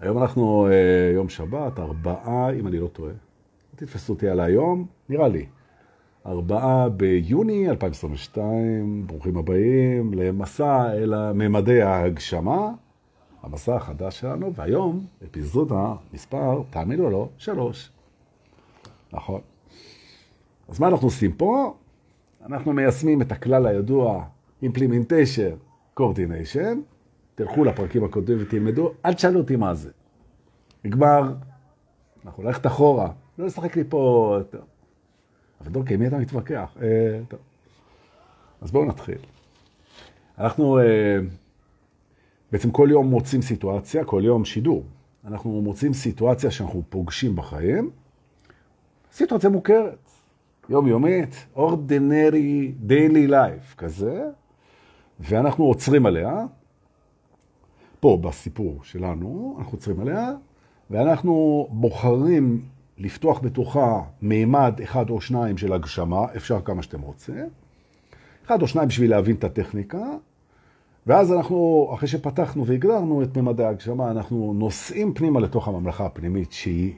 היום אנחנו אה, יום שבת, ארבעה, אם אני לא טועה. תתפסו אותי על היום, נראה לי. ארבעה ביוני 2022, ברוכים הבאים למסע אל ממדי ההגשמה, המסע החדש שלנו, והיום אפיזודה מספר, תאמינו או לא, שלוש. נכון. אז מה אנחנו עושים פה? אנחנו מיישמים את הכלל הידוע, Implementation, Coordination, תלכו לפרקים הקודמים ותלמדו, אל תשאלו אותי מה זה. נגמר, אנחנו נלכת אחורה, לא לשחק לי פה... אבל דורקי, מי אתה מתווכח? אה, טוב. אז בואו נתחיל. אנחנו אה, בעצם כל יום מוצאים סיטואציה, כל יום שידור. אנחנו מוצאים סיטואציה שאנחנו פוגשים בחיים, סיטואציה מוכרת, יומיומית, ordinary daily life כזה, ואנחנו עוצרים עליה, פה בסיפור שלנו, אנחנו עוצרים עליה, ואנחנו בוחרים לפתוח בתוכה מימד אחד או שניים של הגשמה, אפשר כמה שאתם רוצים, אחד או שניים בשביל להבין את הטכניקה, ואז אנחנו, אחרי שפתחנו והגדרנו את ממדי ההגשמה, אנחנו נוסעים פנימה לתוך הממלכה הפנימית, שהיא,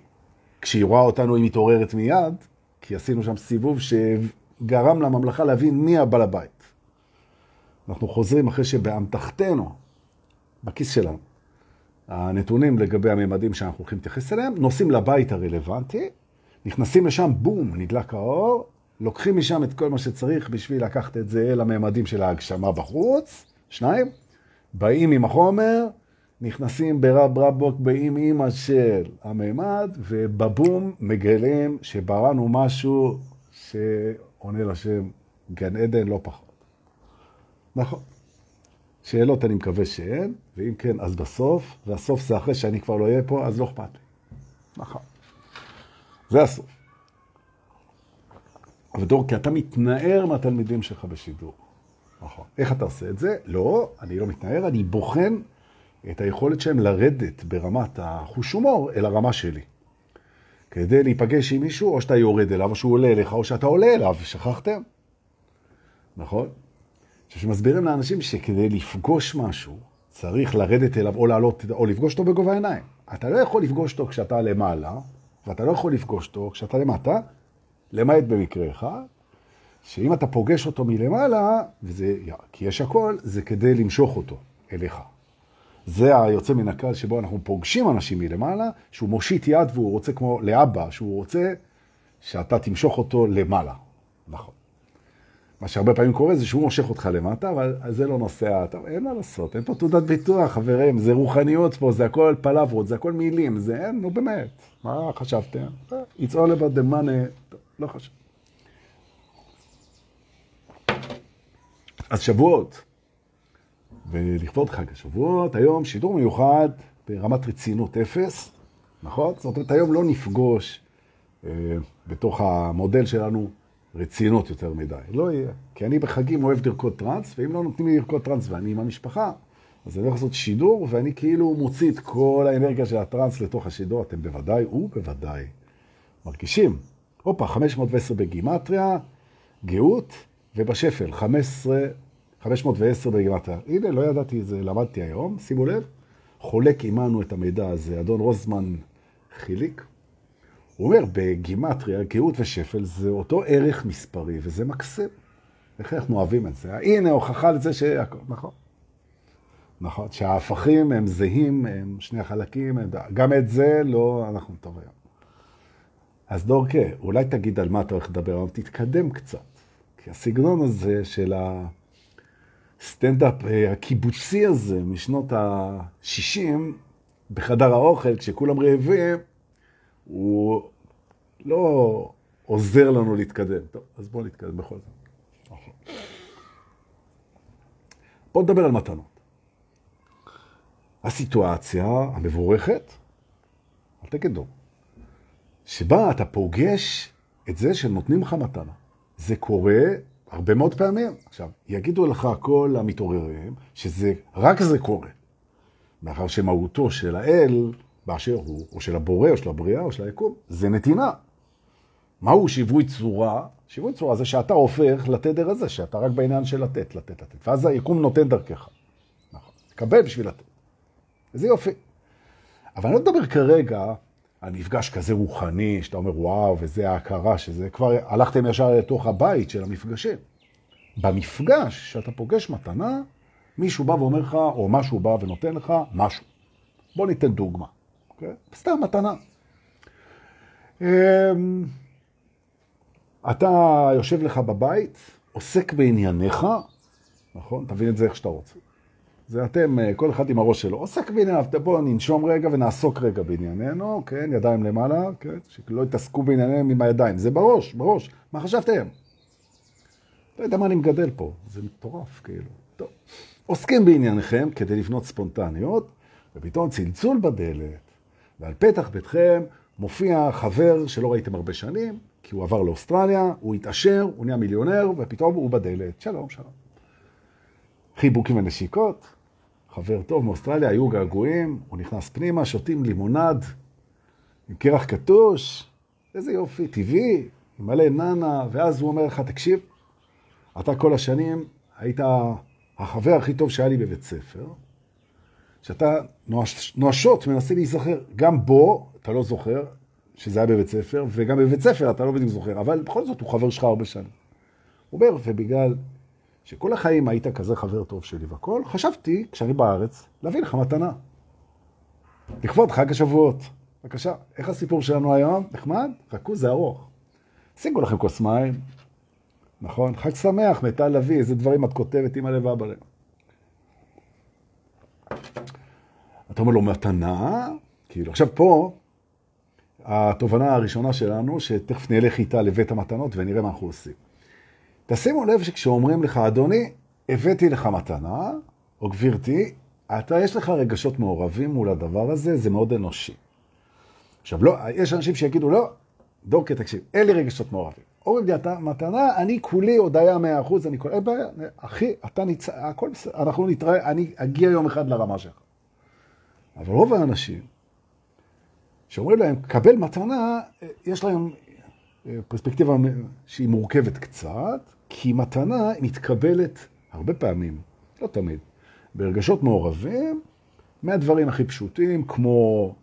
כשהיא רואה אותנו היא מתעוררת מיד, כי עשינו שם סיבוב שגרם לממלכה להבין מי הבעל הבית. אנחנו חוזרים אחרי שבאמתחתנו, בכיס שלנו, הנתונים לגבי הממדים שאנחנו הולכים להתייחס אליהם, נוסעים לבית הרלוונטי, נכנסים לשם, בום, נדלק האור, לוקחים משם את כל מה שצריך בשביל לקחת את זה אל הממדים של ההגשמה בחוץ, שניים, באים עם החומר, נכנסים ברב רבוק באים אימא של הממד, ובבום מגלים שבראנו משהו שעונה לשם גן עדן לא פחות. נכון. שאלות אני מקווה שאין, ואם כן, אז בסוף, והסוף זה אחרי שאני כבר לא אהיה פה, אז לא אכפת לי. נכון. זה הסוף. אבל דור, כי אתה מתנער מהתלמידים שלך בשידור. נכון. איך אתה עושה את זה? לא, אני לא מתנער, אני בוחן את היכולת שלהם לרדת ברמת החוש הומור אל הרמה שלי. כדי להיפגש עם מישהו, או שאתה יורד אליו, או שהוא עולה אליך, או שאתה עולה אליו, שכחתם? נכון? שמסבירים לאנשים שכדי לפגוש משהו, צריך לרדת אליו או לעלות, או לפגוש אותו בגובה העיניים. אתה לא יכול לפגוש אותו כשאתה למעלה, ואתה לא יכול לפגוש אותו כשאתה למטה, למעט במקרה אחד, שאם אתה פוגש אותו מלמעלה, וזה, כי יש הכל, זה כדי למשוך אותו אליך. זה היוצא מן הכלל שבו אנחנו פוגשים אנשים מלמעלה, שהוא מושיט יד והוא רוצה כמו לאבא, שהוא רוצה שאתה תמשוך אותו למעלה. נכון. מה שהרבה פעמים קורה זה שהוא מושך אותך למטה, אבל זה לא נושא, טוב, אין מה לעשות, אין פה תעודת ביטוח, חברים, זה רוחניות פה, זה הכל פלברות, זה הכל מילים, זה אין, נו באמת, מה חשבתם? It's all about the money, לא חשב. אז שבועות, ולכבוד חג השבועות, היום שידור מיוחד ברמת רצינות אפס, נכון? זאת אומרת, היום לא נפגוש אה, בתוך המודל שלנו רצינות יותר מדי. לא יהיה. כי אני בחגים אוהב לרקוד טראנס, ואם לא נותנים לי לרקוד טראנס ואני עם המשפחה, אז אני הולך לעשות שידור, ואני כאילו מוציא את כל האנרגיה של הטראנס לתוך השידור. אתם בוודאי ובוודאי מרגישים. הופה, 510 בגימטריה, גאות, ובשפל, 15, 510 בגימטריה. הנה, לא ידעתי את זה, למדתי היום, שימו לב. חולק עמנו את המידע הזה, אדון רוזמן חיליק. הוא אומר, בגימטריה, גאות ושפל זה אותו ערך מספרי, וזה מקסים. איך אנחנו אוהבים את זה? הנה, הוכחה לזה ש... נכון. נכון, שההפכים הם זהים, הם שני החלקים, הם... גם את זה לא, אנחנו טוב היום. אז דורקה, אולי תגיד על מה אתה הולך לדבר, אבל תתקדם קצת. כי הסגנון הזה של הסטנדאפ אה, הקיבוצי הזה משנות ה-60, בחדר האוכל, כשכולם רעבים, הוא לא עוזר לנו להתקדם. טוב, אז בואו נתקדם בכל זאת. בואו נדבר על מתנות. הסיטואציה המבורכת, אל תגידו, שבה אתה פוגש את זה שנותנים לך מתנה. זה קורה הרבה מאוד פעמים. עכשיו, יגידו לך כל המתעוררים שזה, רק זה קורה. מאחר שמהותו של האל באשר הוא, או של הבורא, או של הבריאה, או של היקום, זה נתינה. מהו שיווי צורה? שיווי צורה זה שאתה הופך לתדר הזה, שאתה רק בעניין של לתת, לתת, לתת. ואז היקום נותן דרכך. נכון. תקבל בשביל לתת. וזה יופי. אבל אני לא מדבר כרגע על מפגש כזה רוחני, שאתה אומר, וואו, וזה ההכרה, שזה כבר הלכתם ישר לתוך הבית של המפגשים. במפגש, שאתה פוגש מתנה, מישהו בא ואומר לך, או משהו בא ונותן לך משהו. בוא ניתן דוגמה. אוקיי? סתם מתנה. אמ, אתה יושב לך בבית, עוסק בענייניך, נכון? תבין את זה איך שאתה רוצה. זה אתם, אה, כל אחד עם הראש שלו, עוסק בענייניו, בואו ננשום רגע ונעסוק רגע בענייננו, כן, ידיים למעלה, כן, שלא יתעסקו בענייניהם עם הידיים, זה בראש, בראש, מה חשבתם? לא יודע מה אני מגדל פה, זה מטורף, כאילו. טוב. עוסקים בענייניכם כדי לבנות ספונטניות, ופתאום צלצול בדלת, ועל פתח ביתכם מופיע חבר שלא ראיתם הרבה שנים, כי הוא עבר לאוסטרליה, הוא התעשר, הוא נהיה מיליונר, ופתאום הוא בדלת. שלום, שלום. חיבוקים ונשיקות, חבר טוב מאוסטרליה, היו געגועים, הוא נכנס פנימה, שותים לימונד עם קרח קטוש, איזה יופי, טבעי, מלא ננה, ואז הוא אומר לך, תקשיב, אתה כל השנים היית החבר הכי טוב שהיה לי בבית ספר, שאתה נואש, נואשות מנסה להיזכר, גם בו אתה לא זוכר שזה היה בבית ספר, וגם בבית ספר אתה לא בדיוק זוכר, אבל בכל זאת הוא חבר שלך הרבה שנים. הוא אומר, ובגלל שכל החיים היית כזה חבר טוב שלי והכל, חשבתי, כשאני בארץ, להביא לך מתנה. לכבוד חג השבועות. בבקשה, איך הסיפור שלנו היום? נחמד? חכו, זה ארוך. שיגו לכם כוס מים, נכון? חג שמח, מטל לביא, איזה דברים את כותבת עם הלב ואבא אתה אומר לו, מתנה? כאילו, עכשיו פה, התובנה הראשונה שלנו, שתכף נלך איתה לבית המתנות ונראה מה אנחנו עושים. תשימו לב שכשאומרים לך, אדוני, הבאתי לך מתנה, או גבירתי, אתה, יש לך רגשות מעורבים מול הדבר הזה, זה מאוד אנושי. עכשיו, לא, יש אנשים שיגידו, לא, דורקי, תקשיב, אין לי רגשות מעורבים. אומרים לי, אתה מתנה, אני כולי הודיה מאה אחוז, אני כולי, אין בעיה, אחי, אתה ניצא, הכל בסדר, אנחנו נתראה, אני אגיע יום אחד לרמה שלך. אבל רוב האנשים, שאומרים להם, קבל מתנה, יש להם אה, פרספקטיבה שהיא מורכבת קצת, כי מתנה מתקבלת הרבה פעמים, לא תמיד, ברגשות מעורבים, מהדברים הכי פשוטים, כמו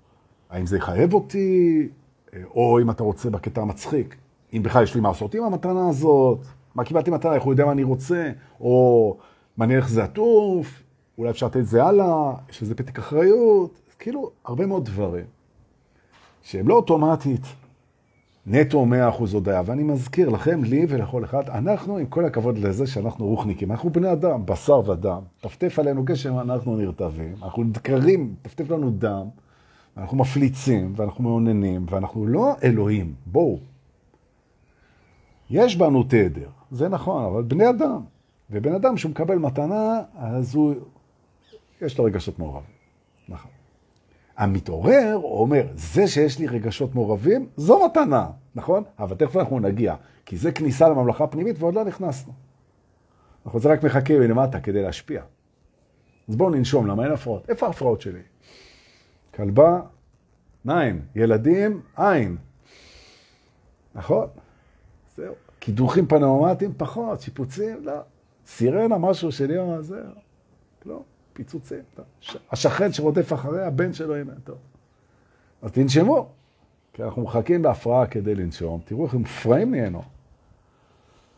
האם זה יחייב אותי, אה, או אם אתה רוצה בקטע המצחיק, אם בכלל יש לי מה לעשות עם המתנה הזאת, מה קיבלתי מתנה, איך הוא יודע מה אני רוצה, או מעניין איך זה עטוף, אולי אפשר לתת את זה הלאה, יש לזה פתק אחריות, כאילו, הרבה מאוד דברים שהם לא אוטומטית נטו 100% הודעה. ואני מזכיר לכם, לי ולכל אחד, אנחנו, עם כל הכבוד לזה שאנחנו רוחניקים, אנחנו בני אדם, בשר ודם, טפטף עלינו גשם, אנחנו נרטבים, אנחנו נדקרים, טפטף לנו דם, אנחנו מפליצים, ואנחנו מעוננים, ואנחנו לא אלוהים, בואו. יש בנו תדר, זה נכון, אבל בני אדם. ובן אדם שמקבל מתנה, אז הוא, יש לו רגשות מעורבים. נכון. המתעורר אומר, זה שיש לי רגשות מעורבים, זו מתנה, נכון? אבל תכף אנחנו נגיע, כי זה כניסה לממלכה הפנימית ועוד לא נכנסנו. אנחנו זה רק מחכה מלמטה כדי להשפיע. אז בואו ננשום, למה אין הפרעות? איפה ההפרעות שלי? כלבה, נין. ילדים, עין. נכון? זהו. קידוחים פנאומטיים, פחות. שיפוצים, לא. סירנה, משהו של יום הזה, לא. פיצוצים. השכן שרודף אחרי הבן שלו, הנה, טוב. אז תנשמו, כי אנחנו מחכים להפרעה כדי לנשום. תראו איך הם מופרעים נהיינו.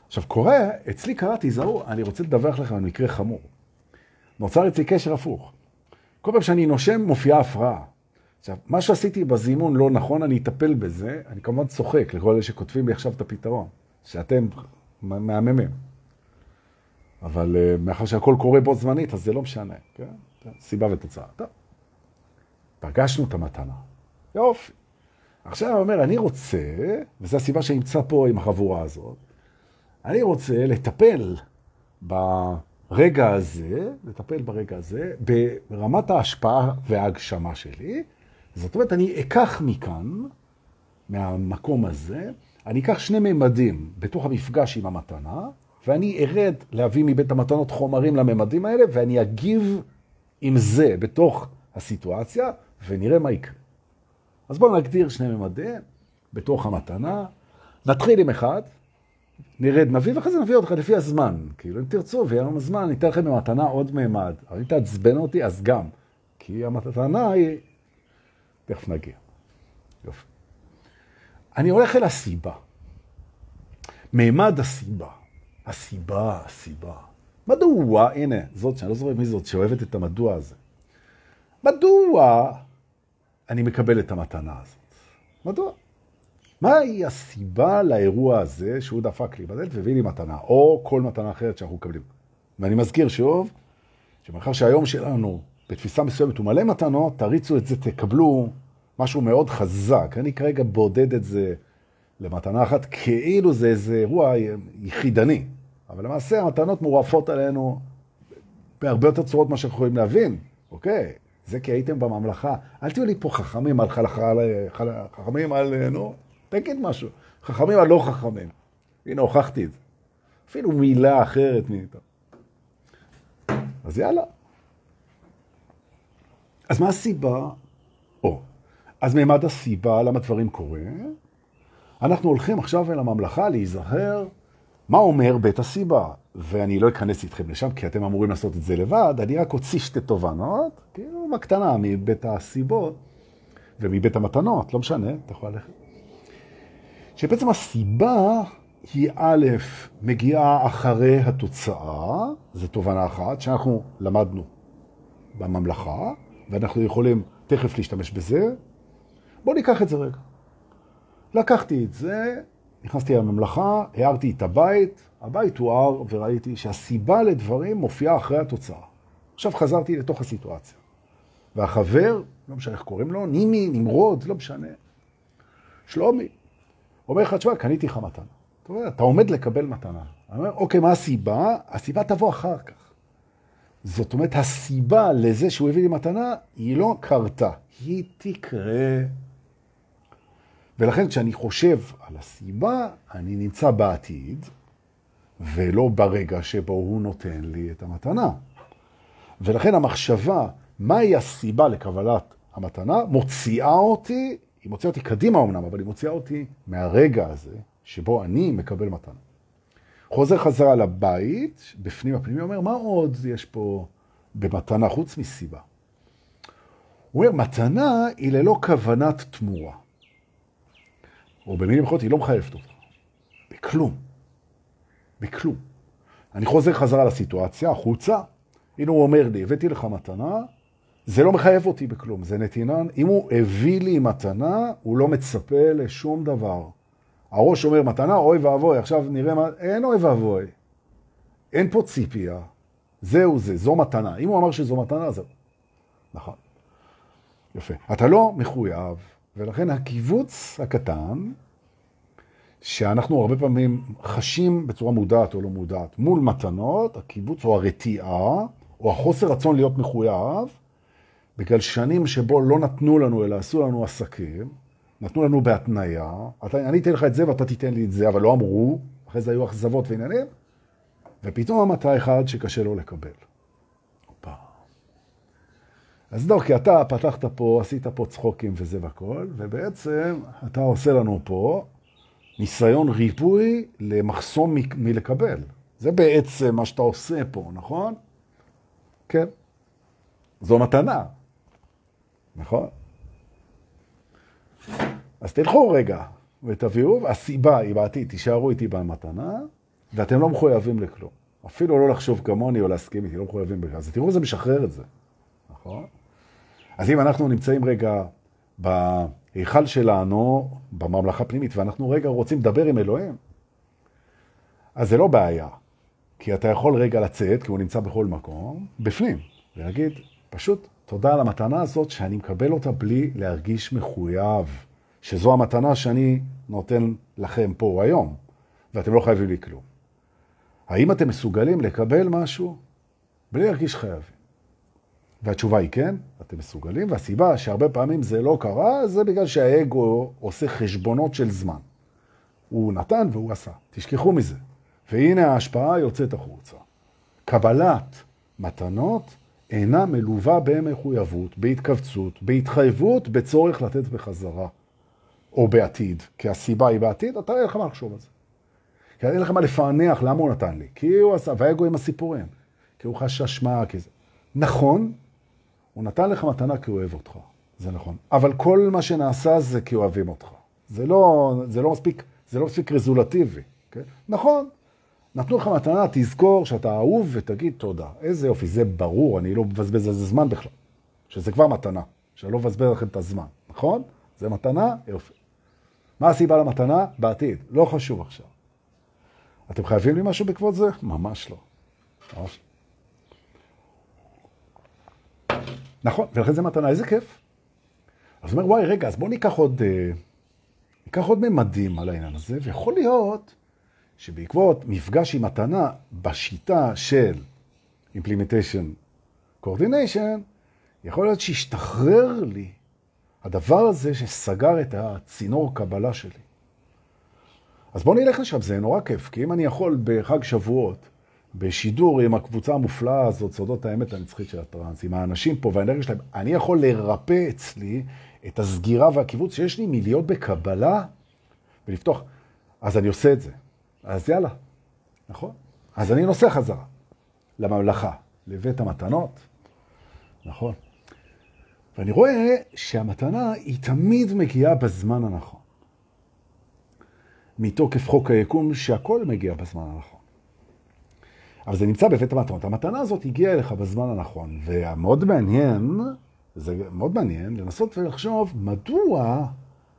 עכשיו, קורה, אצלי קראתי, זהו, אני רוצה לדווח לכם על מקרה חמור. נוצר אצלי קשר הפוך. כל פעם שאני נושם, מופיעה הפרעה. עכשיו, מה שעשיתי בזימון לא נכון, אני אטפל בזה. אני כמובן צוחק לכל אלה שכותבים לי עכשיו את הפתרון, שאתם מהממים. אבל uh, מאחר שהכל קורה בו זמנית, אז זה לא משנה, כן? סיבה ותוצאה. טוב. פגשנו את המתנה. יופי. עכשיו הוא אומר, אני רוצה, וזו הסיבה שנמצא פה עם החבורה הזאת, אני רוצה לטפל ברגע הזה, לטפל ברגע הזה, ברמת ההשפעה וההגשמה שלי. זאת אומרת, אני אקח מכאן, מהמקום הזה, אני אקח שני ממדים בתוך המפגש עם המתנה, ואני ארד להביא מבית המתנות חומרים לממדים האלה, ואני אגיב עם זה בתוך הסיטואציה, ונראה מה יקרה. אז בואו נגדיר שני ממדים בתוך המתנה. נתחיל עם אחד, נרד, נביא, ואחרי זה נביא אותך לפי הזמן. כאילו, אם תרצו, ויהיה לנו זמן, ניתן לכם במתנה עוד ממד. אבל אם תעצבן אותי, אז גם. כי המתנה היא תכף נגיע. יופי. אני הולך אל הסיבה. מימד הסיבה. הסיבה, הסיבה. מדוע, הנה, זאת, שאני לא זוכר מי זאת, שאוהבת את המדוע הזה. מדוע אני מקבל את המתנה הזאת? מדוע? מהי הסיבה לאירוע הזה שהוא דפק לי בדלת והביא לי מתנה, או כל מתנה אחרת שאנחנו מקבלים? ואני מזכיר שוב, שמאחר שהיום שלנו בתפיסה מסוימת הוא מלא מתנות, תריצו את זה, תקבלו משהו מאוד חזק. אני כרגע בודד את זה למתנה אחת, כאילו זה איזה אירוע יחידני. אבל למעשה המתנות מורפות עלינו בהרבה יותר צורות מה שאנחנו יכולים להבין. אוקיי, זה כי הייתם בממלכה. אל תהיו לי פה חכמים על חלכה, חכמים על, נו, תגיד משהו. חכמים על לא חכמים. הנה, הוכחתי את זה. אפילו מילה אחרת מאיתם. אז יאללה. אז מה הסיבה? או, אז מימד הסיבה למה דברים קורים? אנחנו הולכים עכשיו אל הממלכה להיזהר מה אומר בית הסיבה. ואני לא אכנס איתכם לשם, כי אתם אמורים לעשות את זה לבד, אני רק אוציא שתי תובנות, כאילו בקטנה, מבית הסיבות ומבית המתנות, לא משנה, אתה יכול ללכת. שבעצם הסיבה היא א', מגיעה אחרי התוצאה, זו תובנה אחת שאנחנו למדנו בממלכה, ואנחנו יכולים תכף להשתמש בזה. בואו ניקח את זה רגע. לקחתי את זה, נכנסתי לממלכה, הערתי את הבית, הבית הואר וראיתי שהסיבה לדברים מופיעה אחרי התוצאה. עכשיו חזרתי לתוך הסיטואציה. והחבר, לא משנה איך קוראים לו, נימי, נמרוד, לא משנה, שלומי, אומר לך, תשמע, קניתי לך מתנה. אתה אומר, אתה עומד לקבל מתנה. אני אומר, אוקיי, מה הסיבה? הסיבה תבוא אחר כך. זאת אומרת, הסיבה לזה שהוא הביא לי מתנה, היא לא קרתה, היא תקרה. ולכן כשאני חושב על הסיבה, אני נמצא בעתיד, ולא ברגע שבו הוא נותן לי את המתנה. ולכן המחשבה, מהי הסיבה לקבלת המתנה, מוציאה אותי, היא מוציאה אותי קדימה אמנם, אבל היא מוציאה אותי מהרגע הזה שבו אני מקבל מתנה. חוזר חזרה לבית, בפנים הפנימי, אומר, מה עוד יש פה במתנה חוץ מסיבה? הוא אומר, מתנה היא ללא כוונת תמורה. או במילים אחרות, היא לא מחייבת אותך. בכלום. בכלום. אני חוזר חזרה לסיטואציה, החוצה, הנה הוא אומר לי, הבאתי לך מתנה, זה לא מחייב אותי בכלום, זה נתינה. אם הוא הביא לי מתנה, הוא לא מצפה לשום דבר. הראש אומר מתנה, אוי ואבוי, עכשיו נראה מה... אין אוי ואבוי. אין פה ציפייה. זהו זה, זו מתנה. אם הוא אמר שזו מתנה, זהו. נכון. יפה. אתה לא מחויב, ולכן הקיבוץ הקטן, שאנחנו הרבה פעמים חשים בצורה מודעת או לא מודעת מול מתנות, הקיבוץ או הרתיעה, או החוסר רצון להיות מחויב, בגלל שנים שבו לא נתנו לנו אלא עשו לנו עסקים, נתנו לנו בהתניה, אתה, אני אתן לך את זה ואתה תיתן לי את זה, אבל לא אמרו, אחרי זה היו אכזבות ועניינים, ופתאום אתה אחד שקשה לו לקבל. אז לא, כי אתה פתחת פה, עשית פה צחוקים וזה והכל, ובעצם אתה עושה לנו פה ניסיון ריפוי למחסום מ- מלקבל. זה בעצם מה שאתה עושה פה, נכון? כן. זו מתנה, נכון? אז תלכו רגע ותביאו, הסיבה היא בעתיד, תישארו איתי במתנה, ואתם לא מחויבים לכלום. אפילו לא לחשוב כמוני או להסכים איתי, לא מחויבים בכלל. אז תראו, זה משחרר את זה, נכון? אז אם אנחנו נמצאים רגע בהיכל שלנו, בממלכה פנימית, ואנחנו רגע רוצים לדבר עם אלוהים, אז זה לא בעיה, כי אתה יכול רגע לצאת, כי הוא נמצא בכל מקום, בפנים, ולהגיד, פשוט תודה על המתנה הזאת שאני מקבל אותה בלי להרגיש מחויב, שזו המתנה שאני נותן לכם פה היום, ואתם לא חייבים לי כלום. האם אתם מסוגלים לקבל משהו בלי להרגיש חייבים? והתשובה היא כן, אתם מסוגלים, והסיבה שהרבה פעמים זה לא קרה, זה בגלל שהאגו עושה חשבונות של זמן. הוא נתן והוא עשה, תשכחו מזה. והנה ההשפעה יוצאת החוצה. קבלת מתנות אינה מלווה במחויבות, בהתכווצות, בהתחייבות, בצורך לתת בחזרה, או בעתיד, כי הסיבה היא בעתיד, אתה אין לך מה לחשוב על זה. כי אין לך מה לפענח למה הוא נתן לי, כי הוא עשה, והאגו עם הסיפורים, כי הוא חשש מה, כי זה. נכון, הוא נתן לך מתנה כי הוא אוהב אותך. זה נכון. אבל כל מה שנעשה זה כי אוהבים אותך. זה לא, זה לא מספיק, זה לא מספיק רזולטיבי. כן? נכון, נתנו לך מתנה, תזכור שאתה אהוב ותגיד תודה. איזה יופי, זה ברור, אני לא מבזבז על זה זמן בכלל. שזה כבר מתנה, שאני לא מבזבז לכם את הזמן, נכון? זה מתנה, יופי. מה הסיבה למתנה? בעתיד, לא חשוב עכשיו. אתם חייבים לי משהו בעקבות זה? ממש לא. ממש. נכון, ולכן זה מתנה, איזה כיף. אז הוא אומר, וואי, רגע, אז בואו ניקח עוד, אה, ניקח עוד ממדים על העניין הזה, ויכול להיות שבעקבות מפגש עם מתנה בשיטה של Implementation Coordination, יכול להיות שישתחרר לי הדבר הזה שסגר את הצינור קבלה שלי. אז בואו נלך לשם, זה נורא כיף, כי אם אני יכול בחג שבועות, בשידור עם הקבוצה המופלאה הזאת, סודות האמת הנצחית של הטרנס, עם האנשים פה והאנרגיה שלהם, אני יכול לרפא אצלי את הסגירה והקיבוץ שיש לי מלהיות בקבלה ולפתוח. אז אני עושה את זה. אז יאללה, נכון? אז אני נוסע חזרה לממלכה, לבית המתנות, נכון? ואני רואה שהמתנה היא תמיד מגיעה בזמן הנכון. מתוקף חוק היקום שהכל מגיע בזמן הנכון. אבל זה נמצא בבית המתנות. המתנה הזאת הגיעה אליך בזמן הנכון, והמאוד מעניין, זה מאוד מעניין, לנסות ולחשוב מדוע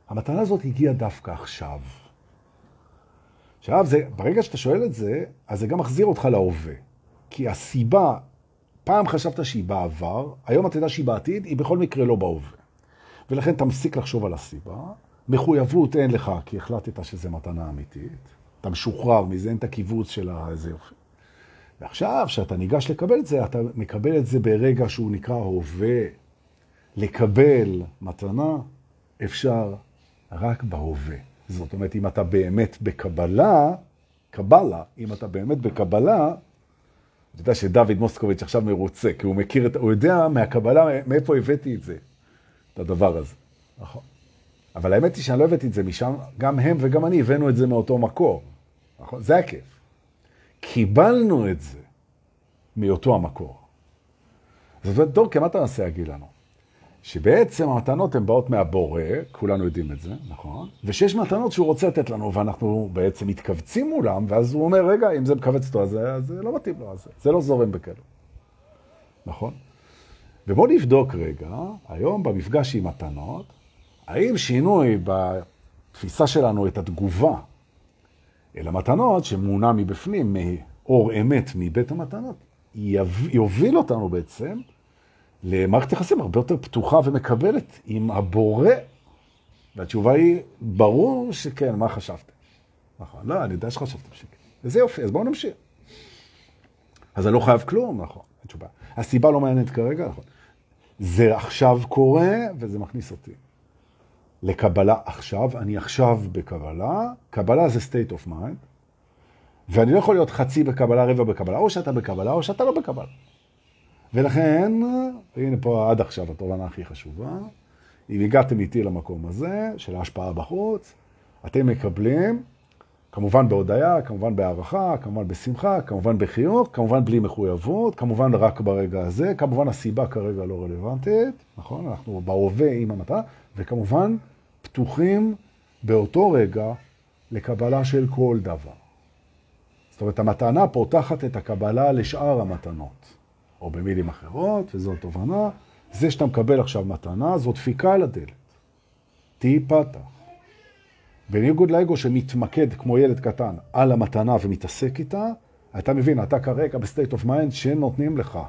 המתנה הזאת הגיעה דווקא עכשיו. עכשיו, זה, ברגע שאתה שואל את זה, אז זה גם מחזיר אותך להווה. כי הסיבה, פעם חשבת שהיא בעבר, היום אתה יודע שהיא בעתיד, היא בכל מקרה לא בהווה. ולכן אתה מפסיק לחשוב על הסיבה. מחויבות אין לך, כי החלטת שזה מתנה אמיתית. אתה משוחרר מזה, אין את הקיבוץ של איזה יופי. ועכשיו, כשאתה ניגש לקבל את זה, אתה מקבל את זה ברגע שהוא נקרא הווה. לקבל מתנה אפשר רק בהווה. זאת אומרת, אם אתה באמת בקבלה, קבלה, אם אתה באמת בקבלה, אתה יודע שדוד מוסקוביץ' עכשיו מרוצה, כי הוא מכיר את, הוא יודע מהקבלה, מאיפה הבאתי את זה, את הדבר הזה. נכון. אבל האמת היא שאני לא הבאתי את זה משם, גם הם וגם אני הבאנו את זה מאותו מקור. נכון? זה הכיף. קיבלנו את זה מאותו המקור. זאת אומרת, דורקה, מה אתה מנסה להגיד לנו? שבעצם המתנות הן באות מהבורא, כולנו יודעים את זה, נכון? ושיש מתנות שהוא רוצה לתת לנו, ואנחנו בעצם מתכווצים מולם, ואז הוא אומר, רגע, אם זה מכווץ אותו, אז זה לא מתאים לו, אז זה לא זורם בכלו. נכון? ובואו נבדוק רגע, היום במפגש עם מתנות, האם שינוי בתפיסה שלנו את התגובה אל המתנות, שמונע מבפנים, מאור אמת מבית המתנות, יוביל אותנו בעצם למערכת יחסים הרבה יותר פתוחה ומקבלת עם הבורא. והתשובה היא, ברור שכן, מה חשבתם? נכון, לא, אני יודע שחשבתם שכן. וזה יופי, אז בואו נמשיך. אז אני לא חייב כלום, נכון, אין תשובה. הסיבה לא מעניינת כרגע, נכון. זה עכשיו קורה, וזה מכניס אותי לקבלה עכשיו. אני עכשיו בקבלה, קבלה זה state of mind, ואני לא יכול להיות חצי בקבלה, רבע בקבלה, או שאתה בקבלה או שאתה לא בקבלה. ולכן, הנה פה עד עכשיו התובנה הכי חשובה, אם הגעתם איתי למקום הזה של ההשפעה בחוץ, אתם מקבלים, כמובן בהודעה, כמובן בהערכה, כמובן בשמחה, כמובן בחיוך, כמובן בלי מחויבות, כמובן רק ברגע הזה, כמובן הסיבה כרגע לא רלוונטית, נכון? אנחנו בהווה עם המטרה, וכמובן פתוחים באותו רגע לקבלה של כל דבר. זאת אומרת, המתנה פותחת את הקבלה לשאר המתנות. או במילים אחרות, וזו תובנה, זה שאתה מקבל עכשיו מתנה, זו דפיקה על הדלת. תיפתח. בניגוד לאגו שמתמקד כמו ילד קטן על המתנה ומתעסק איתה, אתה מבין, אתה כרגע ב-state of mind שנותנים לך.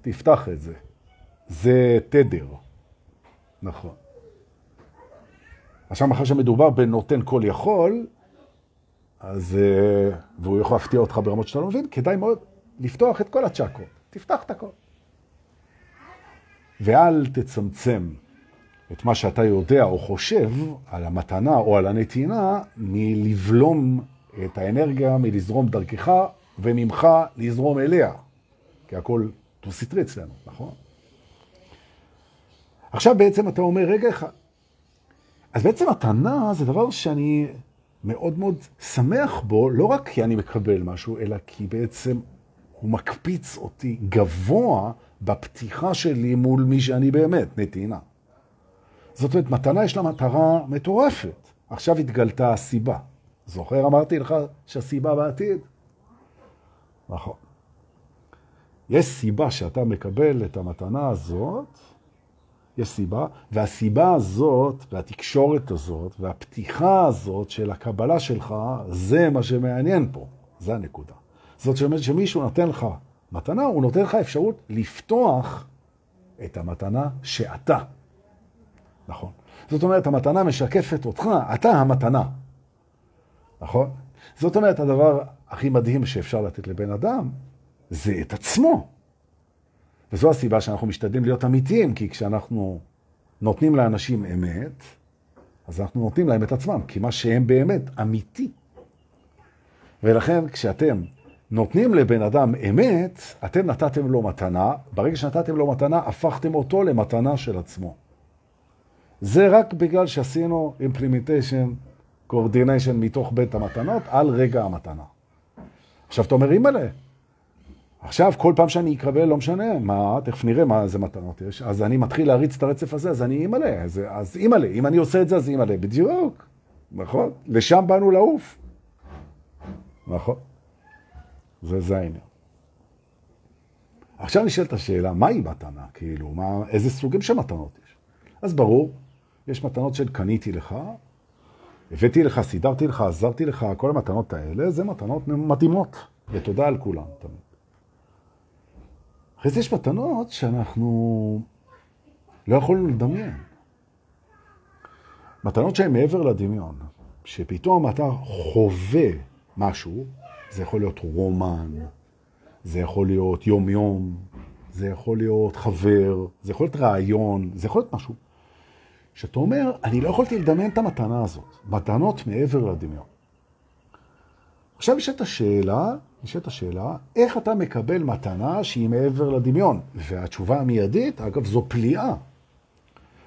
תפתח את זה. זה תדר. נכון. עכשיו, אחרי שמדובר בנותן כל יכול, אז, אה, והוא יכול להפתיע אותך ברמות שאתה לא מבין, כדאי מאוד לפתוח את כל הצ'קרות. תפתח את הכל. ואל תצמצם את מה שאתה יודע או חושב על המתנה או על הנתינה מלבלום את האנרגיה, מלזרום דרכך וממך לזרום אליה. כי הכל תוסיטרי אצלנו, נכון? עכשיו בעצם אתה אומר, רגע אחד. אז בעצם מתנה זה דבר שאני מאוד מאוד שמח בו, לא רק כי אני מקבל משהו, אלא כי בעצם הוא מקפיץ אותי גבוה בפתיחה שלי מול מי שאני באמת, נתינה. זאת אומרת, מתנה יש לה מטרה מטורפת. עכשיו התגלתה הסיבה. זוכר, אמרתי לך שהסיבה בעתיד? נכון. יש סיבה שאתה מקבל את המתנה הזאת, יש סיבה, והסיבה הזאת, והתקשורת הזאת, והפתיחה הזאת של הקבלה שלך, זה מה שמעניין פה. זה הנקודה. זאת אומרת שמישהו נותן לך מתנה, הוא נותן לך אפשרות לפתוח את המתנה שאתה. נכון. זאת אומרת, המתנה משקפת אותך, אתה המתנה. נכון? זאת אומרת, הדבר הכי מדהים שאפשר לתת לבן אדם, זה את עצמו. וזו הסיבה שאנחנו משתדלים להיות אמיתיים, כי כשאנחנו נותנים לאנשים אמת, אז אנחנו נותנים להם את עצמם, כי מה שהם באמת אמיתי. ולכן כשאתם נותנים לבן אדם אמת, אתם נתתם לו מתנה, ברגע שנתתם לו מתנה, הפכתם אותו למתנה של עצמו. זה רק בגלל שעשינו implementation, coordination מתוך בית המתנות על רגע המתנה. עכשיו אתה אומר, אימא'לה, עכשיו כל פעם שאני אקבל, לא משנה, מה, תכף נראה מה זה מתנות יש, אז אני מתחיל להריץ את הרצף הזה, אז אני אימא'לה, אז, אז אימא'לה, אם אני עושה את זה, אז אימא'לה, בדיוק, נכון? לשם באנו לעוף. נכון? זה, זה העניין. עכשיו נשאלת השאלה, מהי מתנה? כאילו, מה, איזה סוגים של מתנות יש? אז ברור, יש מתנות של קניתי לך, הבאתי לך, סידרתי לך, עזרתי לך, כל המתנות האלה, זה מתנות מדהימות, ותודה על כולם תמיד. אחרי זה יש מתנות שאנחנו לא יכולנו לדמיין. מתנות שהן מעבר לדמיון, שפתאום אתה חווה משהו, זה יכול להיות רומן, זה יכול להיות יום-יום, זה יכול להיות חבר, זה יכול להיות רעיון, זה יכול להיות משהו. שאתה אומר, אני לא יכולתי לדמיין את המתנה הזאת. מתנות מעבר לדמיון. עכשיו יש את השאלה, יש את השאלה, איך אתה מקבל מתנה שהיא מעבר לדמיון? והתשובה המיידית, אגב, זו פליאה.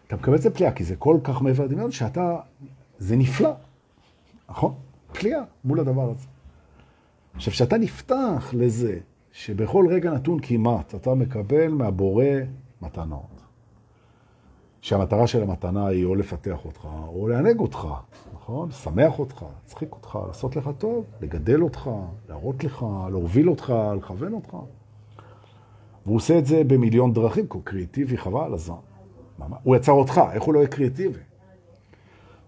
אתה מקבל את זה פליאה, כי זה כל כך מעבר לדמיון, שאתה, זה נפלא, נכון? פליאה מול הדבר הזה. עכשיו, כשאתה נפתח לזה, שבכל רגע נתון כמעט אתה מקבל מהבורא מתנות, שהמטרה של המתנה היא או לפתח אותך, או לענג אותך, נכון? לשמח אותך, להצחיק אותך, לעשות לך טוב, לגדל אותך, להראות לך, להוביל אותך, לכוון אותך. והוא עושה את זה במיליון דרכים, כי הוא קריאטיבי, חבל על הזמן. הוא יצר אותך, איך הוא לא יהיה קריאטיבי?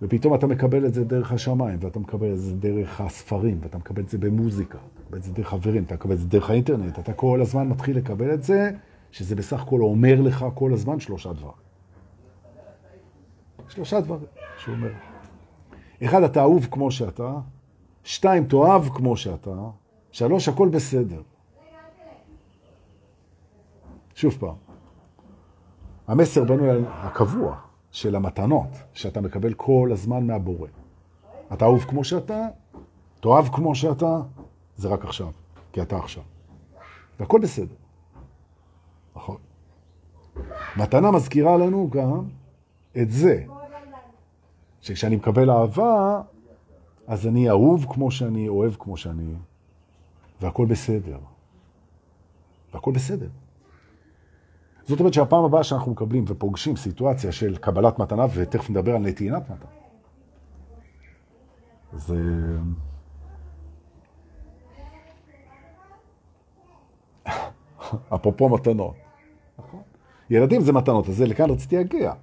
ופתאום אתה מקבל את זה דרך השמיים, ואתה מקבל את זה דרך הספרים, ואתה מקבל את זה במוזיקה, אתה מקבל את זה דרך חברים, אתה מקבל את זה דרך האינטרנט, אתה כל הזמן מתחיל לקבל את זה, שזה בסך הכל אומר לך כל הזמן שלושה דברים. שלושה דברים שהוא אומר. אחד, אתה אהוב כמו שאתה, שתיים, תאהב כמו שאתה, שלוש, הכל בסדר. שוב פעם, המסר בנוי על הקבוע של המתנות שאתה מקבל כל הזמן מהבורא. אתה אהוב כמו שאתה, תאהב כמו שאתה, זה רק עכשיו, כי אתה עכשיו. והכל בסדר. נכון. מתנה מזכירה לנו גם את זה, שכשאני מקבל אהבה, אז אני אהוב כמו שאני, אוהב כמו שאני, והכל בסדר. והכל בסדר. זאת אומרת שהפעם הבאה שאנחנו מקבלים ופוגשים סיטואציה של קבלת מתנה, ותכף נדבר על נתינת מתנה, זה... אפרופו מתנות. נכון. ילדים זה מתנות, אז זה לכאן רציתי להגיע.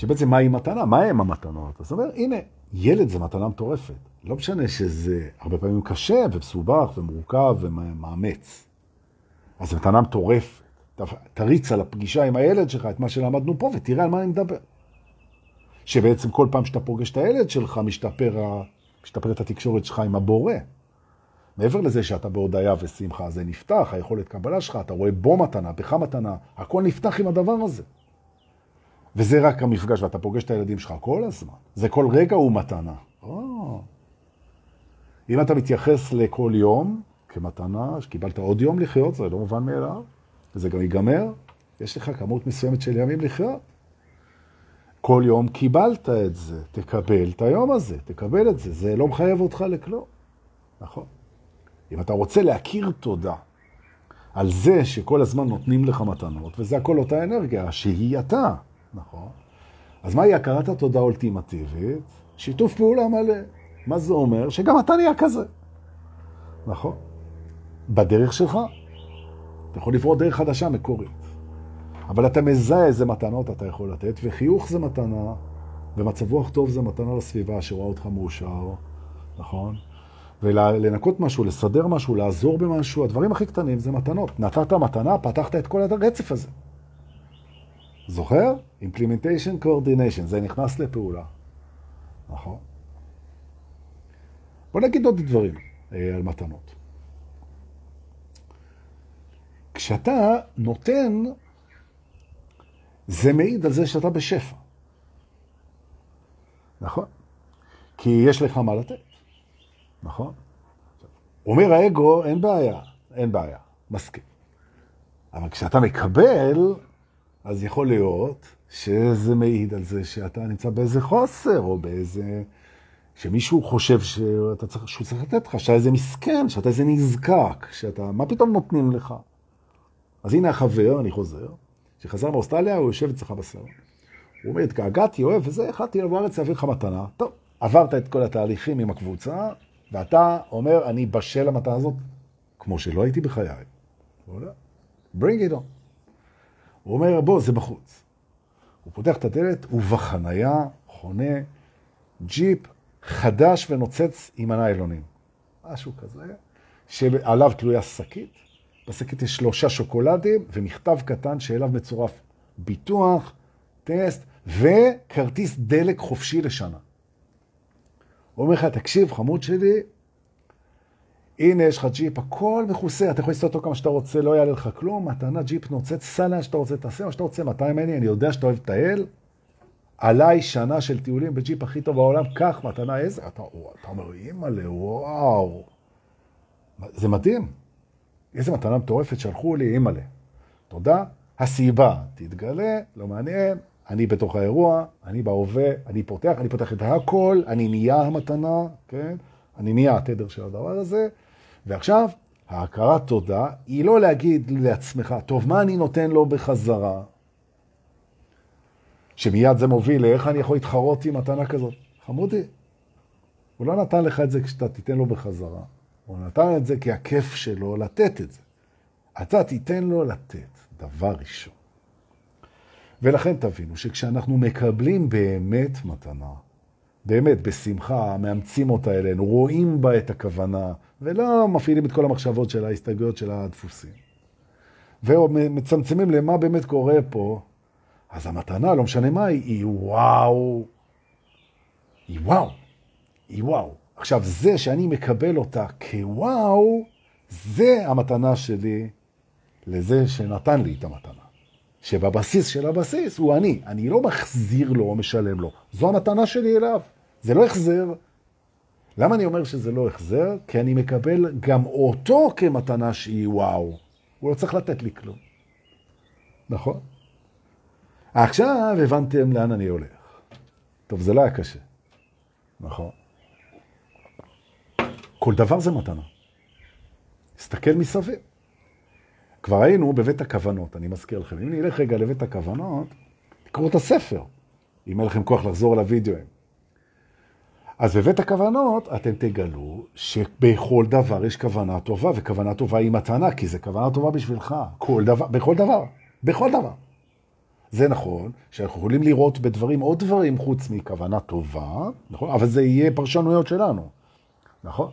שבעצם מהי מתנה? מה הם המתנות? אז אומר, הנה, ילד זה מתנה מטורפת. לא משנה שזה הרבה פעמים קשה ומסובך ומורכב ומאמץ. אז זו מתנה מטורפת. תריץ על הפגישה עם הילד שלך את מה שלמדנו פה ותראה על מה אני מדבר. שבעצם כל פעם שאתה פוגש את הילד שלך, משתפר, משתפרת התקשורת שלך עם הבורא. מעבר לזה שאתה בהודעה ושמחה, זה נפתח, היכולת קבלה שלך, אתה רואה בו מתנה, בך מתנה, הכל נפתח עם הדבר הזה. וזה רק המפגש, ואתה פוגש את הילדים שלך כל הזמן. זה כל רגע הוא מתנה. או. אם אתה מתייחס לכל יום כמתנה, שקיבלת עוד יום לחיות, זה לא מובן מאליו, וזה גם ייגמר, יש לך כמות מסוימת של ימים לחיות. כל יום קיבלת את זה, תקבל את היום הזה, תקבל את זה, זה לא מחייב אותך לכלום, נכון? אם אתה רוצה להכיר תודה על זה שכל הזמן נותנים לך מתנות, וזה הכל אותה אנרגיה, שהיא אתה, נכון? אז מהי הכרת התודה האולטימטיבית? שיתוף פעולה מלא. מה זה אומר? שגם אתה נהיה כזה. נכון. בדרך שלך. אתה יכול לברות דרך חדשה, מקורית. אבל אתה מזהה איזה מתנות אתה יכול לתת, וחיוך זה מתנה, ומצב רוח טוב זה מתנה לסביבה שרואה אותך מאושר, נכון? ולנקות משהו, לסדר משהו, לעזור במשהו, הדברים הכי קטנים זה מתנות. נתת מתנה, פתחת את כל הרצף הזה. זוכר? Implementation Coordination, זה נכנס לפעולה. נכון? בוא נגיד עוד דברים אה, על מתנות. כשאתה נותן, זה מעיד על זה שאתה בשפע. נכון? כי יש לך מה לתת. נכון? אומר האגו, אין בעיה, אין בעיה, מסכים. אבל כשאתה מקבל, אז יכול להיות שזה מעיד על זה שאתה נמצא באיזה חוסר, או באיזה... שמישהו חושב שאתה צריך, שהוא צריך לתת לך, שאתה איזה מסכן, שאתה איזה נזקק, שאתה... מה פתאום נותנים לך? אז הנה החבר, אני חוזר, שחזר מאוסטרליה, הוא יושב אצלך בסרט. הוא אומר, התגעגעתי, אוהב, וזה, החלטתי לבוא לארץ להביא לך מתנה. טוב, עברת את כל התהליכים עם הקבוצה, ואתה אומר, אני בשל למתנה הזאת, כמו שלא הייתי בחיי. bring it on. הוא אומר, בוא, זה בחוץ. הוא פותח את הדלת, ובחנייה חונה ג'יפ חדש ונוצץ עם הניילונים. משהו כזה, שעליו תלויה שקית. בשקית יש שלושה שוקולדים ומכתב קטן שאליו מצורף ביטוח, טסט וכרטיס דלק חופשי לשנה. הוא אומר לך, תקשיב, חמוד שלי, הנה יש לך ג'יפ, הכל מכוסה, אתה יכול לנסות אותו כמה שאתה רוצה, לא יעלה לך כלום, מתנה ג'יפ נוצץ, סע לאן שאתה רוצה, תעשה מה שאתה רוצה, 200 ממני, אני יודע שאתה אוהב לטייל, עליי שנה של טיולים בג'יפ הכי טוב בעולם, קח מתנה איזה, אתה, אתה אומר, אימא'לה, וואו, זה מדהים, איזה מתנה מטורפת שלחו לי, אימא'לה, תודה, הסיבה תתגלה, לא מעניין, אני בתוך האירוע, אני בהווה, אני פותח, אני פותח את הכל, אני נהיה המתנה, כן? אני נהיה התדר של הדבר הזה, ועכשיו, ההכרת תודה היא לא להגיד לעצמך, טוב, מה אני נותן לו בחזרה? שמיד זה מוביל לאיך אני יכול להתחרות עם מתנה כזאת. חמודי, הוא לא נתן לך את זה כשאתה תיתן לו בחזרה, הוא נתן את זה כי הכיף שלו לתת את זה. אתה תיתן לו לתת, דבר ראשון. ולכן תבינו שכשאנחנו מקבלים באמת מתנה, באמת בשמחה, מאמצים אותה אלינו, רואים בה את הכוונה, ולא מפעילים את כל המחשבות של ההסתייגויות של הדפוסים. ומצמצמים למה באמת קורה פה, אז המתנה, לא משנה מה, היא, היא וואו. היא וואו. היא וואו. עכשיו, זה שאני מקבל אותה כוואו, זה המתנה שלי לזה שנתן לי את המתנה. שבבסיס של הבסיס הוא אני. אני לא מחזיר לו או משלם לו. זו המתנה שלי אליו. זה לא החזר. למה אני אומר שזה לא החזר? כי אני מקבל גם אותו כמתנה שהיא וואו. הוא לא צריך לתת לי כלום. נכון? עכשיו הבנתם לאן אני הולך. טוב, זה לא היה קשה. נכון. כל דבר זה מתנה. תסתכל מסביב. כבר היינו בבית הכוונות, אני מזכיר לכם. אם נלך רגע לבית הכוונות, תקראו את הספר, אם אין לכם כוח לחזור על הוידאוים. אז בבית הכוונות אתם תגלו שבכל דבר יש כוונה טובה, וכוונה טובה היא מתנה, כי זה כוונה טובה בשבילך. כל דבר, בכל דבר, בכל דבר. זה נכון שאנחנו יכולים לראות בדברים עוד דברים חוץ מכוונה טובה, נכון? אבל זה יהיה פרשנויות שלנו, נכון?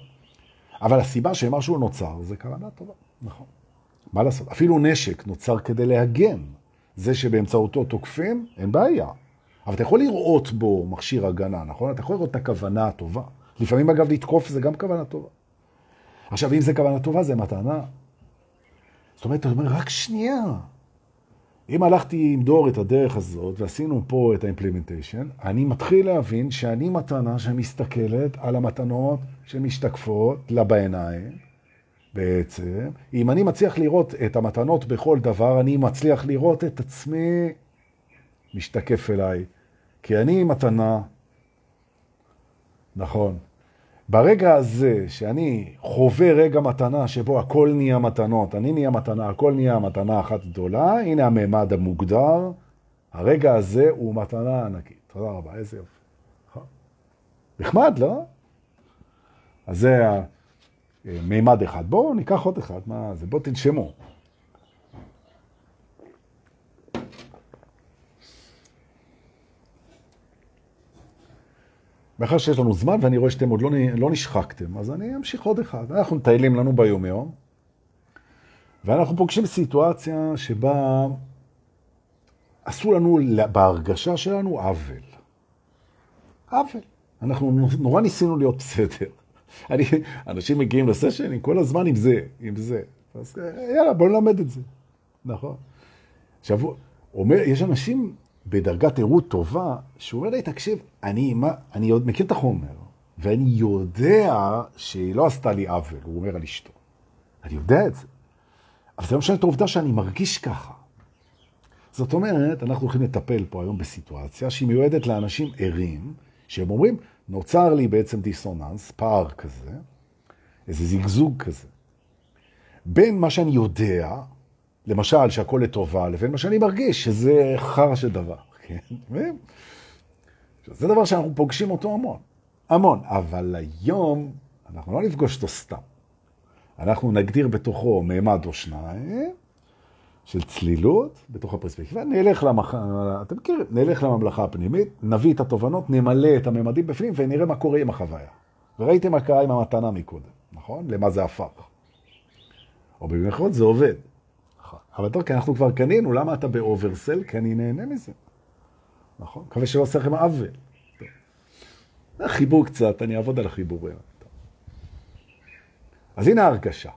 אבל הסיבה שמשהו נוצר זה כוונה טובה, נכון? מה לעשות? אפילו נשק נוצר כדי להגן. זה שבאמצעותו תוקפים, אין בעיה. אבל אתה יכול לראות בו מכשיר הגנה, נכון? אתה יכול לראות את הכוונה הטובה. לפעמים, אגב, לתקוף זה גם כוונה טובה. עכשיו, אם זה כוונה טובה, זה מתנה. זאת אומרת, אתה אומר, רק שנייה. אם הלכתי עם דור את הדרך הזאת, ועשינו פה את האימפלימנטיישן, אני מתחיל להבין שאני מתנה שמסתכלת על המתנות שמשתקפות לה בעיניים, בעצם, אם אני מצליח לראות את המתנות בכל דבר, אני מצליח לראות את עצמי משתקף אליי. כי אני מתנה, נכון. ברגע הזה שאני חווה רגע מתנה שבו הכל נהיה מתנות, אני נהיה מתנה, הכל נהיה מתנה אחת גדולה, הנה הממד המוגדר, הרגע הזה הוא מתנה ענקית. תודה רבה, איזה יופי. נחמד, לא? אז זה מימד אחד. בואו ניקח עוד אחד, מה זה? בואו תנשמו. מאחר שיש לנו זמן ואני רואה שאתם עוד לא, לא נשחקתם, אז אני אמשיך עוד אחד. אנחנו מטיילים לנו ביום יום, ואנחנו פוגשים סיטואציה שבה עשו לנו, בהרגשה שלנו, עוול. עוול. אנחנו נורא ניסינו להיות בסדר. אני, אנשים מגיעים לסשן כל הזמן עם זה, עם זה. אז יאללה, בואו נלמד את זה. נכון. עכשיו, אומר, יש אנשים בדרגת עירות טובה, שהוא אומר לי, תקשיב, אני, מה, אני עוד מכיר את החומר, ואני יודע שהיא לא עשתה לי עוול, הוא אומר על אשתו. אני יודע את זה. אבל זה לא משנה את העובדה שאני מרגיש ככה. זאת אומרת, אנחנו הולכים לטפל פה היום בסיטואציה שהיא מיועדת לאנשים ערים, שהם אומרים, נוצר לי בעצם דיסוננס, פער כזה, איזה זגזוג כזה, בין מה שאני יודע, למשל שהכל לטובה, לבין מה שאני מרגיש, שזה חרא של דבר. כן? זה דבר שאנחנו פוגשים אותו המון, המון, אבל היום אנחנו לא נפגוש אותו סתם. אנחנו נגדיר בתוכו מימד או שניים של צלילות בתוך הפרספקטיבה, נלך, למח... אתם מכירים, נלך לממלכה הפנימית, נביא את התובנות, נמלא את הממדים בפנים ונראה מה קורה עם החוויה. וראיתם מה קרה עם המתנה מקודם, נכון? למה זה הפך. או במיוחד זה עובד. נכון. אבל טוב, כי אנחנו כבר קנינו, למה אתה באוברסל? כי אני נהנה מזה. נכון? מקווה שלא עושה לכם עוול. חיבור קצת, אני אעבוד על החיבורים. אז הנה ההרגשה.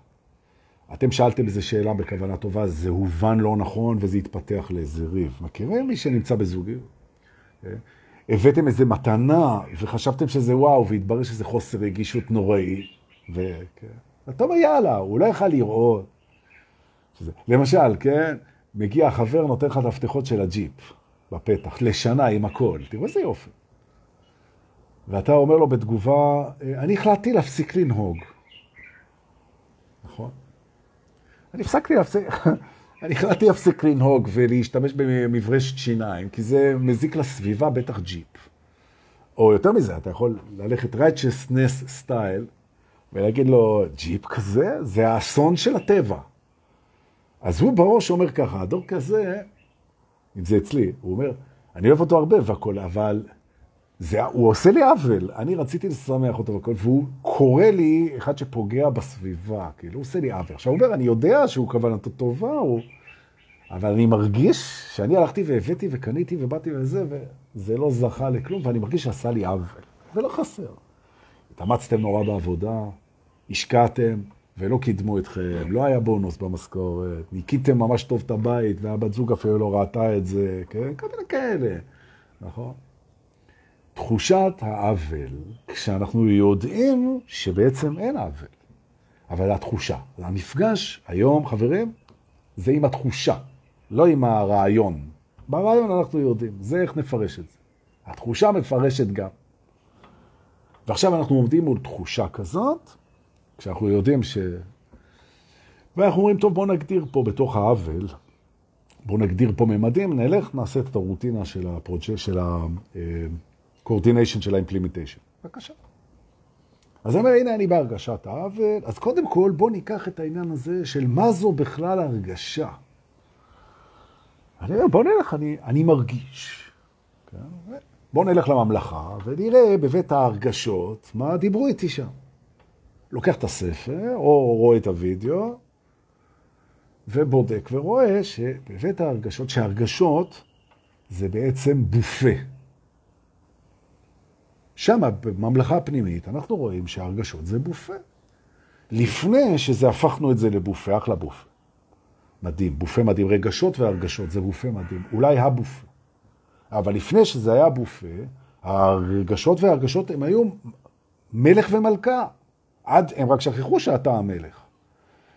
אתם שאלתם איזו שאלה בכוונה טובה, זה הובן לא נכון וזה התפתח לאיזה ריב. מכירים מי שנמצא בזוגיות? כן? הבאתם איזה מתנה וחשבתם שזה וואו, והתברר שזה חוסר רגישות נוראי. ו... כן. אתה אומר, יאללה, הוא לא יכל לראות. שזה... למשל, כן, מגיע החבר, נותן לך את המפתחות של הג'יפ בפתח, לשנה עם הכל. תראו איזה יופי. ואתה אומר לו בתגובה, אני החלטתי להפסיק לנהוג. נכון? אני הפסקתי להפסיק, אני החלטתי להפסיק לנהוג ולהשתמש במברשת שיניים, כי זה מזיק לסביבה, בטח ג'יפ. או יותר מזה, אתה יכול ללכת righteousness style ולהגיד לו, ג'יפ כזה? זה האסון של הטבע. אז הוא בראש אומר ככה, הדור כזה, אם זה אצלי, הוא אומר, אני אוהב אותו הרבה והכל, אבל זה, הוא עושה לי עוול. אני רציתי לשמח אותו והכל, והוא קורא לי אחד שפוגע בסביבה, כאילו, הוא עושה לי עוול. עכשיו, הוא אומר, אני יודע שהוא כוונתו טובה, הוא... אבל אני מרגיש שאני הלכתי והבאתי וקניתי ובאתי לזה, וזה לא זכה לכלום, ואני מרגיש שעשה לי עוול. ולא חסר. התאמצתם נורא בעבודה, השקעתם, ולא קידמו אתכם, לא היה בונוס במשכורת, ניקיתם ממש טוב את הבית, והבת זוג אפילו לא ראתה את זה, כן? כאלה, נכון? תחושת העוול, כשאנחנו יודעים שבעצם אין עוול, אבל התחושה. המפגש היום, חברים, זה עם התחושה, לא עם הרעיון. ברעיון אנחנו יודעים, זה איך נפרש את זה. התחושה מפרשת גם. ועכשיו אנחנו עומדים מול תחושה כזאת, כשאנחנו יודעים ש... ואנחנו אומרים, טוב, בואו נגדיר פה בתוך העוול, בואו נגדיר פה ממדים, נלך, נעשה את הרוטינה של הפרוג'קט, של ה-coordination של ה-implementation. בבקשה. אז אני אומר, הנה אני בהרגשת העוול, אז קודם כל בואו ניקח את העניין הזה של מה זו בכלל הרגשה. אני אומר, בואו נלך, אני, אני מרגיש. כן? בואו נלך לממלכה ונראה בבית ההרגשות מה דיברו איתי שם. לוקח את הספר, או רואה את הוידאו, ובודק ורואה שבבית ההרגשות, שהרגשות זה בעצם בופה. שם, בממלכה הפנימית, אנחנו רואים שהרגשות זה בופה. לפני שזה הפכנו את זה לבופה, אחלה בופה. מדהים, בופה מדהים. רגשות והרגשות זה בופה מדהים. אולי הבופה. אבל לפני שזה היה בופה, הרגשות והרגשות הם היו מלך ומלכה. עד, הם רק שכחו שאתה המלך.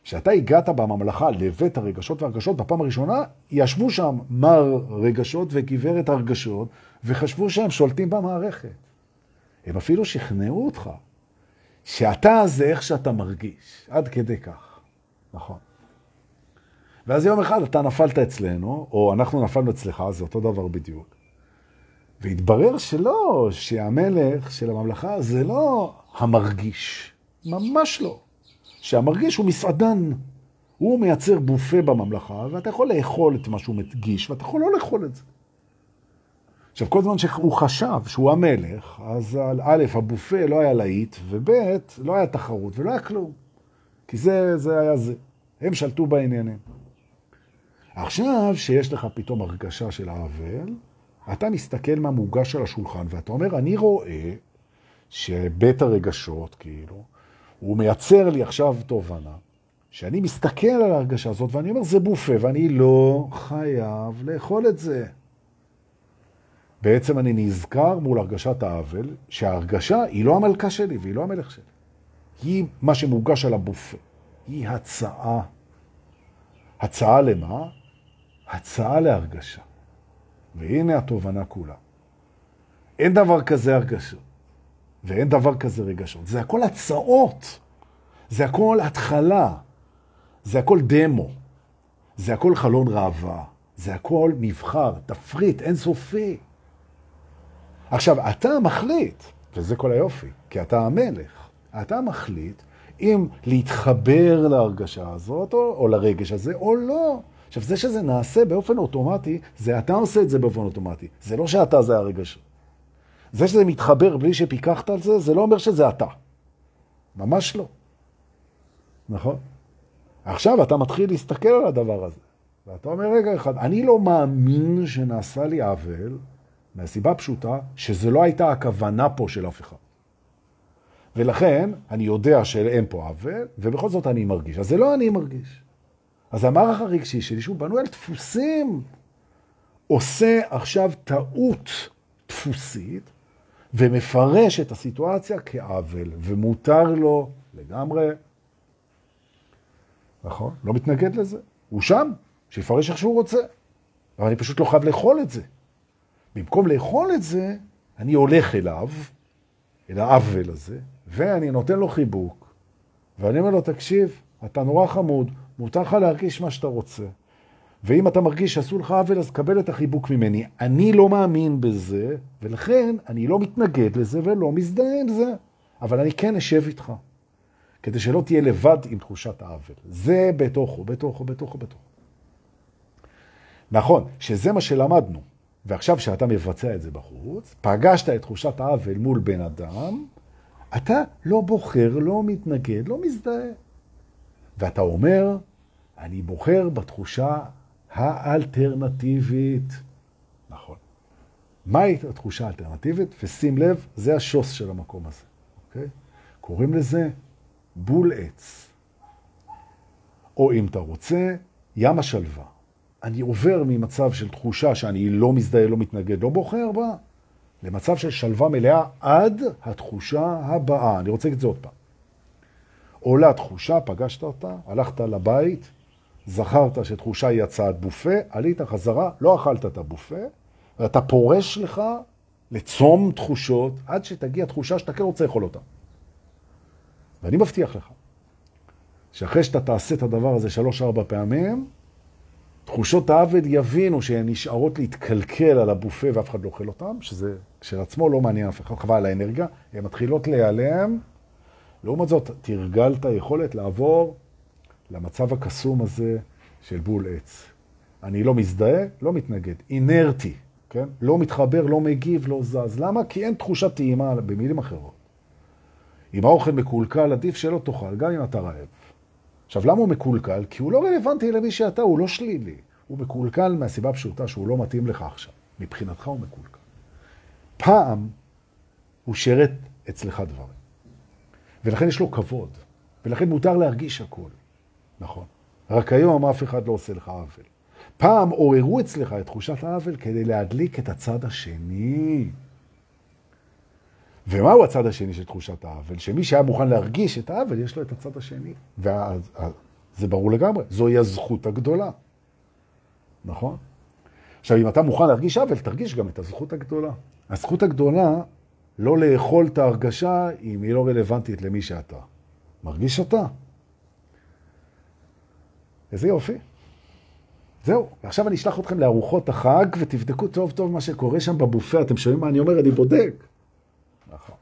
כשאתה הגעת בממלכה לבית הרגשות והרגשות, בפעם הראשונה ישבו שם מר רגשות וגברת הרגשות, וחשבו שהם שולטים במערכת. הם אפילו שכנעו אותך שאתה זה איך שאתה מרגיש, עד כדי כך. נכון. ואז יום אחד אתה נפלת אצלנו, או אנחנו נפלנו אצלך, זה אותו דבר בדיוק. והתברר שלא, שהמלך של הממלכה זה לא המרגיש, ממש לא. שהמרגיש הוא מסעדן. הוא מייצר בופה בממלכה, ואתה יכול לאכול את מה שהוא מדגיש, ואתה יכול לא לאכול את זה. עכשיו, כל זמן שהוא חשב שהוא המלך, אז א', הבופה לא היה להיט, וב', לא היה תחרות ולא היה כלום. כי זה, זה היה זה. הם שלטו בעניינים. עכשיו שיש לך פתאום הרגשה של האבל, אתה מסתכל מה מוגש על השולחן, ואתה אומר, אני רואה שבית הרגשות, כאילו, הוא מייצר לי עכשיו תובנה, שאני מסתכל על ההרגשה הזאת, ואני אומר, זה בופה, ואני לא חייב לאכול את זה. בעצם אני נזכר מול הרגשת האבל, שההרגשה היא לא המלכה שלי והיא לא המלך שלי. היא מה שמוגש על הבופה. היא הצעה. הצעה למה? הצעה להרגשה. והנה התובנה כולה. אין דבר כזה הרגשות, ואין דבר כזה רגשות. זה הכל הצעות. זה הכל התחלה. זה הכל דמו. זה הכל חלון ראווה. זה הכל מבחר, תפריט, אינסופי. עכשיו, אתה מחליט, וזה כל היופי, כי אתה המלך, אתה מחליט אם להתחבר להרגשה הזאת, או, או לרגש הזה, או לא. עכשיו, זה שזה נעשה באופן אוטומטי, זה אתה עושה את זה באופן אוטומטי. זה לא שאתה זה הרגש. זה שזה מתחבר בלי שפיקחת על זה, זה לא אומר שזה אתה. ממש לא. נכון? עכשיו אתה מתחיל להסתכל על הדבר הזה, ואתה אומר, רגע אחד, אני לא מאמין שנעשה לי עוול, מהסיבה פשוטה שזה לא הייתה הכוונה פה של אף אחד. ולכן אני יודע שאין פה עוול, ובכל זאת אני מרגיש. אז זה לא אני מרגיש. אז המערך הרגשי שלי, שהוא בנוי על דפוסים, עושה עכשיו טעות דפוסית, ומפרש את הסיטואציה כעוול, ומותר לו לגמרי, נכון? לא מתנגד לזה. הוא שם, שיפרש איך שהוא רוצה. אבל אני פשוט לא חייב לאכול את זה. במקום לאכול את זה, אני הולך אליו, אל העוול הזה, ואני נותן לו חיבוק, ואני אומר לו, תקשיב, אתה נורא חמוד, מותר לך להרגיש מה שאתה רוצה. ואם אתה מרגיש שעשו לך עוול, אז קבל את החיבוק ממני. אני לא מאמין בזה, ולכן אני לא מתנגד לזה ולא מזדהה עם זה. אבל אני כן אשב איתך, כדי שלא תהיה לבד עם תחושת העוול. זה בתוכו, בתוכו, בתוכו, בתוכו. נכון, שזה מה שלמדנו. ועכשיו שאתה מבצע את זה בחוץ, פגשת את תחושת העוול מול בן אדם, אתה לא בוחר, לא מתנגד, לא מזדהה. ואתה אומר, אני בוחר בתחושה האלטרנטיבית. נכון. מהי התחושה האלטרנטיבית? ושים לב, זה השוס של המקום הזה, אוקיי? קוראים לזה בול עץ. או אם אתה רוצה, ים השלווה. אני עובר ממצב של תחושה שאני לא מזדהה, לא מתנגד, לא בוחר בה, למצב של שלווה מלאה עד התחושה הבאה. אני רוצה להגיד את זה עוד פעם. עולה תחושה, פגשת אותה, הלכת לבית, זכרת שתחושה היא הצעת בופה, עלית חזרה, לא אכלת את הבופה, ואתה פורש לך לצום תחושות עד שתגיע תחושה שאתה כן רוצה לאכול אותה. ואני מבטיח לך, שאחרי שאתה תעשה את הדבר הזה שלוש-ארבע פעמים, תחושות העוול יבינו שהן נשארות להתקלקל על הבופה ואף אחד לא אוכל אותן, שזה כשלעצמו לא מעניין אף אחד, חבל על האנרגיה, הן מתחילות להיעלם. לעומת זאת, תרגלת יכולת לעבור למצב הקסום הזה של בול עץ. אני לא מזדהה, לא מתנגד, אינרטי, כן? לא מתחבר, לא מגיב, לא זז. למה? כי אין תחושת טעימה, במילים אחרות. אם האוכל מקולקל, עדיף שלא תאכל, גם אם אתה רעב. עכשיו, למה הוא מקולקל? כי הוא לא רלוונטי למי שאתה, הוא לא שלילי. הוא מקולקל מהסיבה פשוטה שהוא לא מתאים לך עכשיו. מבחינתך הוא מקולקל. פעם הוא שרת אצלך דברים. ולכן יש לו כבוד. ולכן מותר להרגיש הכל. נכון. רק היום אף אחד לא עושה לך עוול. פעם עוררו אצלך את תחושת העוול כדי להדליק את הצד השני. ומהו הצד השני של תחושת העוול? שמי שהיה מוכן להרגיש את העוול, יש לו את הצד השני. וזה ברור לגמרי, זוהי הזכות הגדולה. נכון? עכשיו, אם אתה מוכן להרגיש עוול, תרגיש גם את הזכות הגדולה. הזכות הגדולה, לא לאכול את ההרגשה אם היא לא רלוונטית למי שאתה. מרגיש אותה. איזה יופי. זהו, ועכשיו אני אשלח אתכם לארוחות החג, ותבדקו טוב טוב מה שקורה שם בבופה. אתם שומעים מה אני אומר? אני בודק. נכון.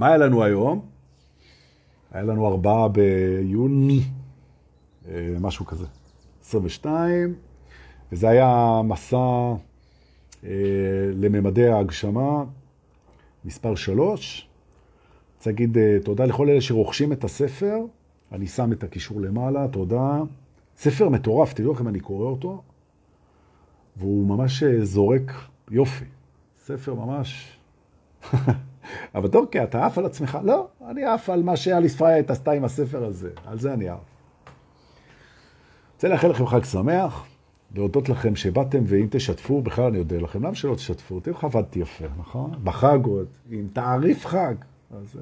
מה היה לנו היום? היה לנו ארבעה ביוני, אה, משהו כזה, 22, וזה היה מסע אה, לממדי ההגשמה, מספר שלוש. רוצה להגיד אה, תודה לכל אלה שרוכשים את הספר, אני שם את הקישור למעלה, תודה. ספר מטורף, תראו לכם, אני קורא אותו, והוא ממש זורק יופי. ספר ממש... אבל דורקי, אתה עף על עצמך? לא, אני עף על מה שאליס פרייט עשתה עם הספר הזה. על זה אני עף. רוצה לאחל לכם חג שמח, להודות לכם שבאתם, ואם תשתפו, בכלל אני יודע לכם, למה שלא תשתפו? תראו איך עבדתי יפה, נכון? בחג עוד, עם תעריף חג. אז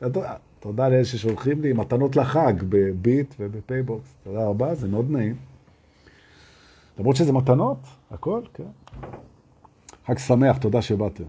זהו. תודה לאלה ששולחים לי מתנות לחג בביט ובפייבוקס. תודה רבה, זה מאוד נעים. למרות שזה מתנות, הכל, כן. חג שמח, תודה שבאתם.